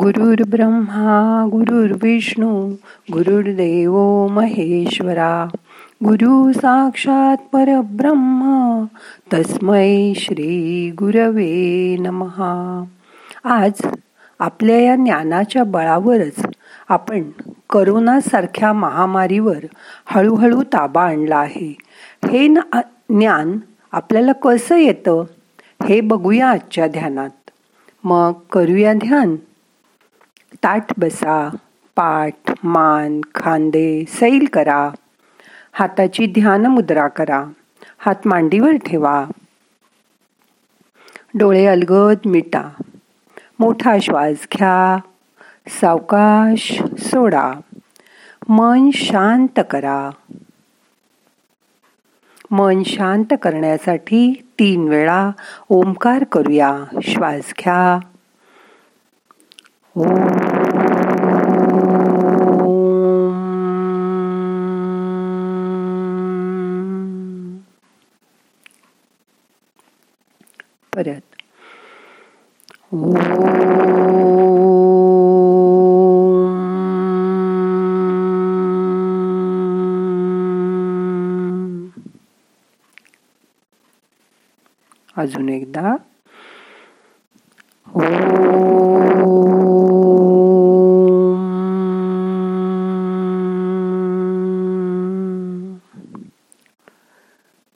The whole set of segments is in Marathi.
गुरुर् ब्रह्मा गुरुर्विष्णू गुरुर्देव महेश्वरा. गुरु साक्षात परब्रह्म तस्मै श्री गुरवे नमहा आज आपल्या या ज्ञानाच्या बळावरच आपण करोनासारख्या महामारीवर हळूहळू ताबा आणला आहे. हे ज्ञान आपल्याला कसं येतं हे बघूया आजच्या ध्यानात. मग करूया ध्यान. ताट बसा पाठ मान खांदे सैल करा. हाताची ध्यान मुद्रा करा. हात मांडीवर ठेवा. डोळे अलगद मिटा. मोठा श्वास घ्या. सावकाश सोडा. मन शांत करा. मन शांत करण्यासाठी तीन वेळा ओंकार करूया. श्वास घ्या. परत अजून एकदा.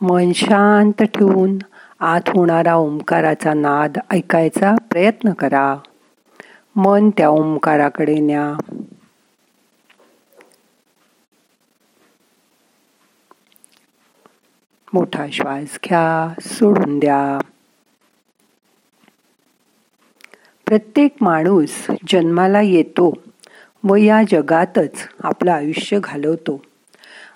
मन शांत ठेवून आत होणारा ओंकाराचा नाद ऐकायचा प्रयत्न करा. मन त्या ओंकाराकडे न्या. मोठा श्वास घ्या सोडून द्या. प्रत्येक माणूस जन्माला येतो व या जगातच आपलं आयुष्य घालवतो.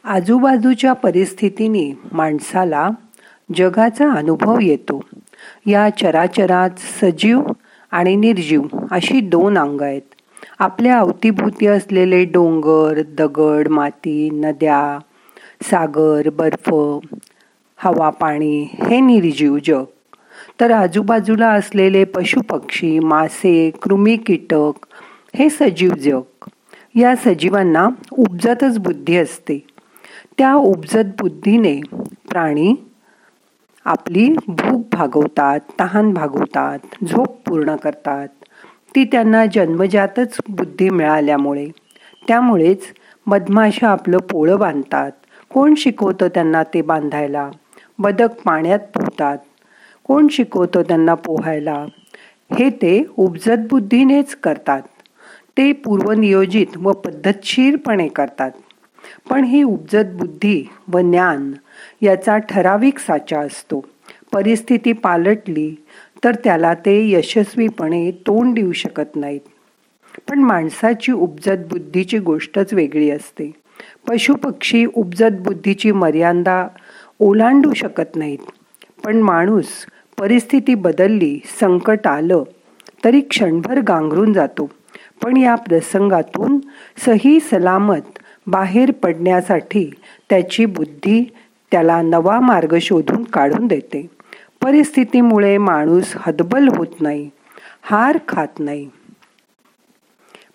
आजूबाजूच्या परिस्थितीने माणसाला जगाचा अनुभव येतो. या चराचरात सजीव आणि निर्जीव अशी दोन अंग आहेत. आपल्या अवतीभोवती असलेले डोंगर दगड माती नद्या सागर बर्फ हवा पाणी हे निर्जीव जग तर आजूबाजूला असलेले पशुपक्षी मासे कृमी कीटक हे सजीव जग. या सजीवांना उपजतच बुद्धी असते. त्या उपजत बुद्धीने प्राणी आपली भूक भागवतात तहान भागवतात झोप पूर्ण करतात. ती त्यांना जन्मजातच बुद्धी मिळाल्यामुळे. त्यामुळेच मधमाशा आपलं पोळं बांधतात. कोण शिकवतं त्यांना ते बांधायला? बदक पाण्यात पोहतात कोण शिकवतो त्यांना पोहायला? हे ते उपजत बुद्धीनेच करतात. ते पूर्वनियोजित व पद्धतशीरपणे करतात. पण ही उपजत बुद्धी व ज्ञान याचा ठराविक साचा असतो. परिस्थिती पालटली तर त्याला ते यशस्वीपणे तोंड देऊ शकत नाहीत. पण माणसाची उपजत बुद्धीची गोष्टच वेगळी असते. पशुपक्षी उपजत बुद्धीची मर्यादा ओलांडू शकत नाहीत. पण माणूस परिस्थिती बदलली संकट आलं तरी क्षणभर गांगरून जातो. पण या प्रसंगातून सही सलामत बाहेर पडण्यासाठी त्याची बुद्धी त्याला नवा मार्ग शोधून काढून देते. परिस्थितीमुळे माणूस हतबल होत नाही हार खात नाही.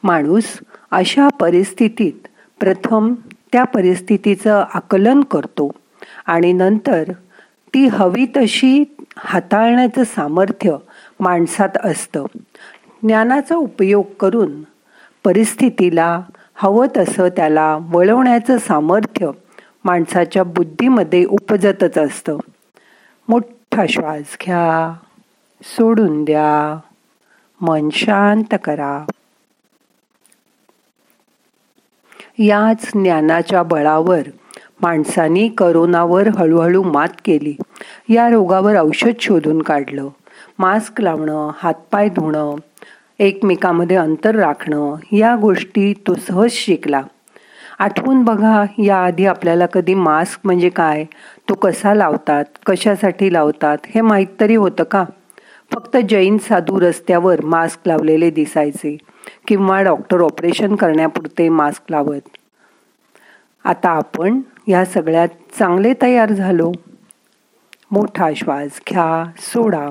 माणूस अशा परिस्थितीत प्रथम त्या परिस्थितीचं आकलन करतो. आणि नंतर ती हवी तशी हाताळण्याचं सामर्थ्य माणसात असतं. ज्ञानाचा उपयोग करून परिस्थितीला हवं तसं त्याला वळवण्याचं सामर्थ्य माणसाच्या बुद्धीमध्ये उपजतच असतं. मोठा श्वास घ्या सोडून द्या मन शांत करा. याच ज्ञानाच्या बळावर माणसानी करोनावर हळूहळू मात केली. या रोगावर औषध शोधून काढलं. मास्क लावणं हातपाय धुणं एकमेकामध्ये अंतर राखणं या गोष्टी तो सहज शिकला. आठवून बघा याआधी आपल्याला कधी मास्क म्हणजे काय? तो कसा लावतात? कशासाठी लावतात? हे माहीत तरी होतं का? फक्त जैन साधू रस्त्यावर मास्क लावलेले दिसायचे किंवा डॉक्टर ऑपरेशन करण्यापुरते मास्क लावत. आता आपण या सगळ्यात चांगले तयार झालो. मोठा श्वास घ्या सोडा.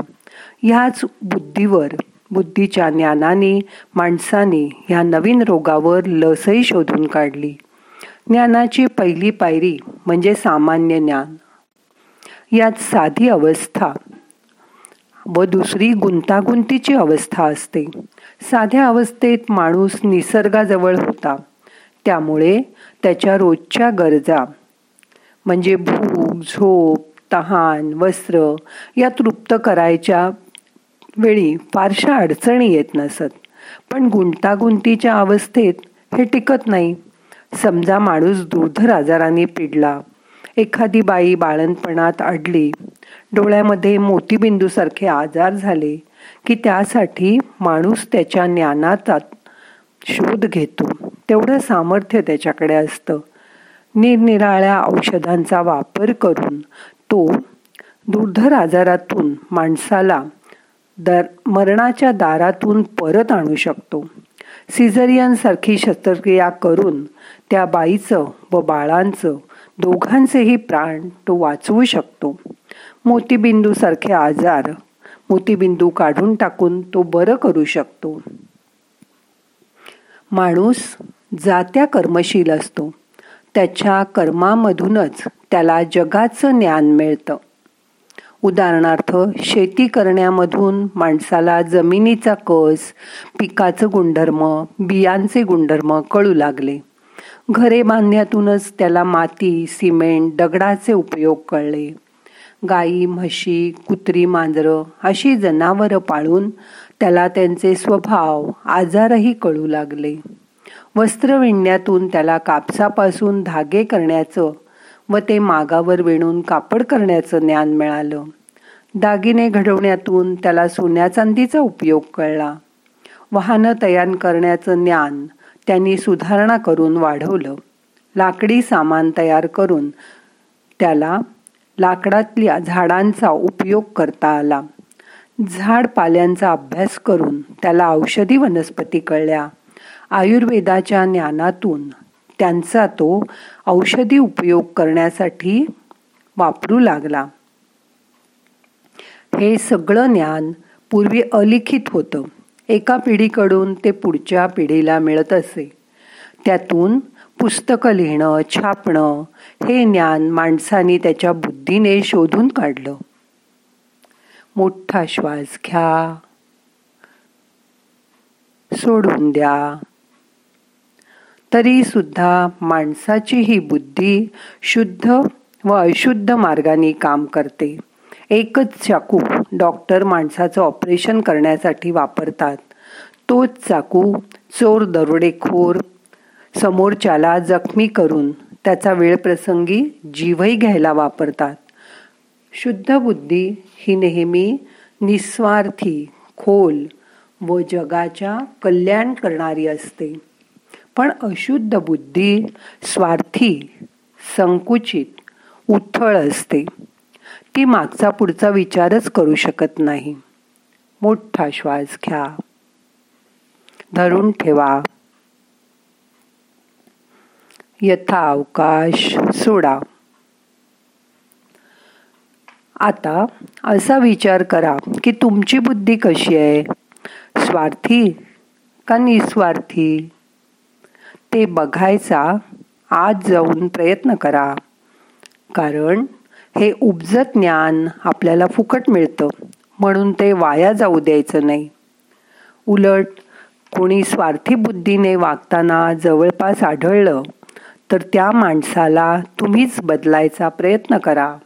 ह्याच बुद्धीवर बुद्धीच्या ज्ञानाने माणसाने ह्या नवीन रोगावर लसही शोधून काढली. ज्ञानाची पहिली पायरी म्हणजे सामान्य ज्ञान. यात साधी अवस्था व दुसरी गुंतागुंतीची अवस्था असते. साध्या अवस्थेत माणूस निसर्गाजवळ होता. त्यामुळे त्याच्या रोजच्या गरजा म्हणजे भूक झोप तहान वस्त्र या तृप्त करायच्या वेळी फारशा अडचणी येत नसत. पण गुंतागुंतीच्या अवस्थेत हे टिकत नाही. समजा माणूस दुर्धर आजाराने पिडला. एखादी बाई बाळणपणात अडली. डोळ्यामध्ये मोतीबिंदूसारखे आजार झाले की त्यासाठी माणूस त्याच्या ज्ञानाचा शोध घेतो. तेवढं सामर्थ्य त्याच्याकडे असतं. निरनिराळ्या औषधांचा वापर करून तो दुर्धर आजारातून माणसाला दर मरणाच्या दारातून परत आणू शकतो. सिझरियनसारखी शस्त्रक्रिया करून त्या बाईचं व बाळांचं दोघांचेही प्राण तो वाचवू शकतो. मोतीबिंदूसारखे आजार मोतीबिंदू काढून टाकून तो बरं करू शकतो. माणूस जात्या कर्मशील असतो. त्याच्या कर्मामधूनच त्याला जगाचं ज्ञान मिळतं. उदाहरणार्थ शेती करण्यामधून माणसाला जमिनीचा कस पिकाचं गुणधर्म बियांचे गुणधर्म कळू लागले. घरे बांधण्यातूनच त्याला माती सिमेंट दगडाचे उपयोग कळले. गाई म्हशी कुत्री मांजरं अशी जनावरं पाळून त्याला त्यांचे स्वभाव आजारही कळू लागले. वस्त्र विणण्यातून त्याला कापसापासून धागे करण्याचं व ते मागावर विणून कापड करण्याचं ज्ञान मिळालं. दागिने घडवण्यातून त्याला सोन्या चांदीचा उपयोग कळला. वाहनं तयार करण्याचं ज्ञान त्यांनी सुधारणा करून वाढवलं. लाकडी सामान तयार करून त्याला लाकडातल्या झाडांचा उपयोग करता आला. झाड पाल्यांचा अभ्यास करून त्याला औषधी वनस्पती कळल्या. आयुर्वेदाच्या ज्ञानातून त्यांचा तो औषधी उपयोग करण्यासाठी वापरू लागला. हे सगळं ज्ञान पूर्वी अलिखित होतं. एका पिढीकडून ते पुढच्या पिढीला मिळत असे. त्यातून पुस्तकं लिहिणं छापणं हे ज्ञान माणसाने त्याच्या बुद्धीने शोधून काढलं. मोठा श्वास घ्या. सोडून द्या. तरी सुद्धा माणसाची ही बुद्धी शुद्ध व अशुद्ध मार्गाने काम करते. एकच चाकू डॉक्टर माणसाचं ऑपरेशन करण्यासाठी वापरतात. तोच चाकू चोर दरोडेखोर समोरच्याला जखमी करून त्याचा वेळप्रसंगी जीवही घ्यायला वापरतात. शुद्ध बुद्धी ही नेहमी निस्वार्थी खोल व जगाच्या कल्याण करणारी असते. पण अशुद्ध बुद्धी स्वार्थी संकुचित उथळ असते. ती मागचा पुढचा विचारच करू शकत नाही. मोठा श्वास घ्या. धरून ठेवा. यथा अवकाश सोडा. आता असा विचार करा की तुमची बुद्धी कशी आहे? स्वार्थी का निस्वार्थी? ते बघायचा आज जाऊन प्रयत्न करा. कारण हे उपजत ज्ञान आपल्याला फुकट मिळतं. म्हणून ते वाया जाऊ द्यायचं नाही. उलट कोणी स्वार्थी बुद्धीने वागताना जवळपास आढळलं तर त्या माणसाला तुम्हीच बदलायचा प्रयत्न करा.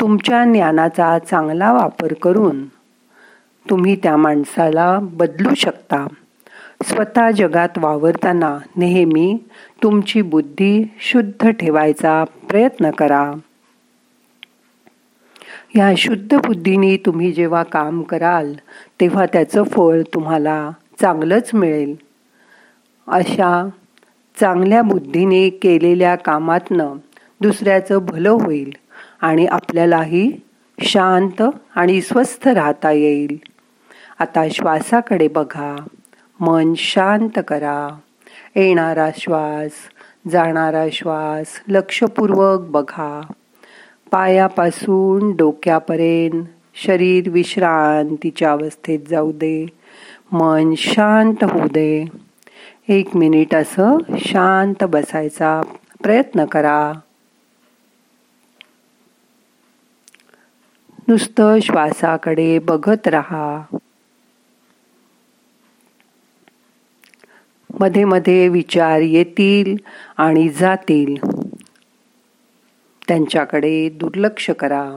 तुमच्या ज्ञानाचा चांगला वापर करून तुम्ही त्या माणसाला बदलू शकता. स्वतः जगात वावरताना नेहमी तुमची बुद्धी शुद्ध ठेवायचा प्रयत्न करा. या शुद्ध बुद्धीने तुम्ही जेव्हा काम कराल तेव्हा त्याचं फळ तुम्हाला चांगलंच मिळेल. अशा चांगल्या बुद्धीने केलेल्या कामातनं दुसऱ्याचं भलं होईल आणि आपल्यालाही शांत आणि स्वस्थ राहता येईल. आता श्वासाकडे बघा. मन शांत करा. येणारा श्वास जाणारा श्वास लक्षपूर्वक बघा. पायापासून डोक्यापर्यंत शरीर विश्रांतीच्या अवस्थेत जाऊ दे. मन शांत होऊ दे. एक मिनिट असं शांत बसायचा प्रयत्न करा. नुसतं श्वासाकडे बघत राहा. मध्ये मध्ये विचार येतील आणि जातील. त्यांच्याकडे दुर्लक्ष करा.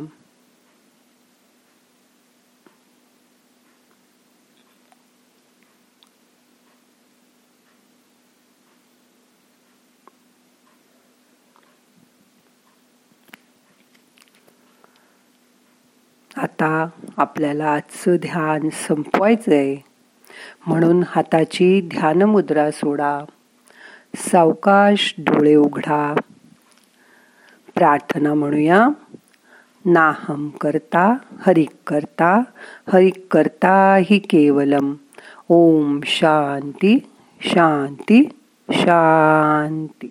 आता आपल्याला आजचं ध्यान संपवायचं आहे म्हणून हाताची ध्यानमुद्रा सोडा. सावकाश डोळे उघडा. प्रार्थना म्हणूया. नाहम करता हरिक करता हरिक करता हि केवलम. ओम शांती शांती शांती.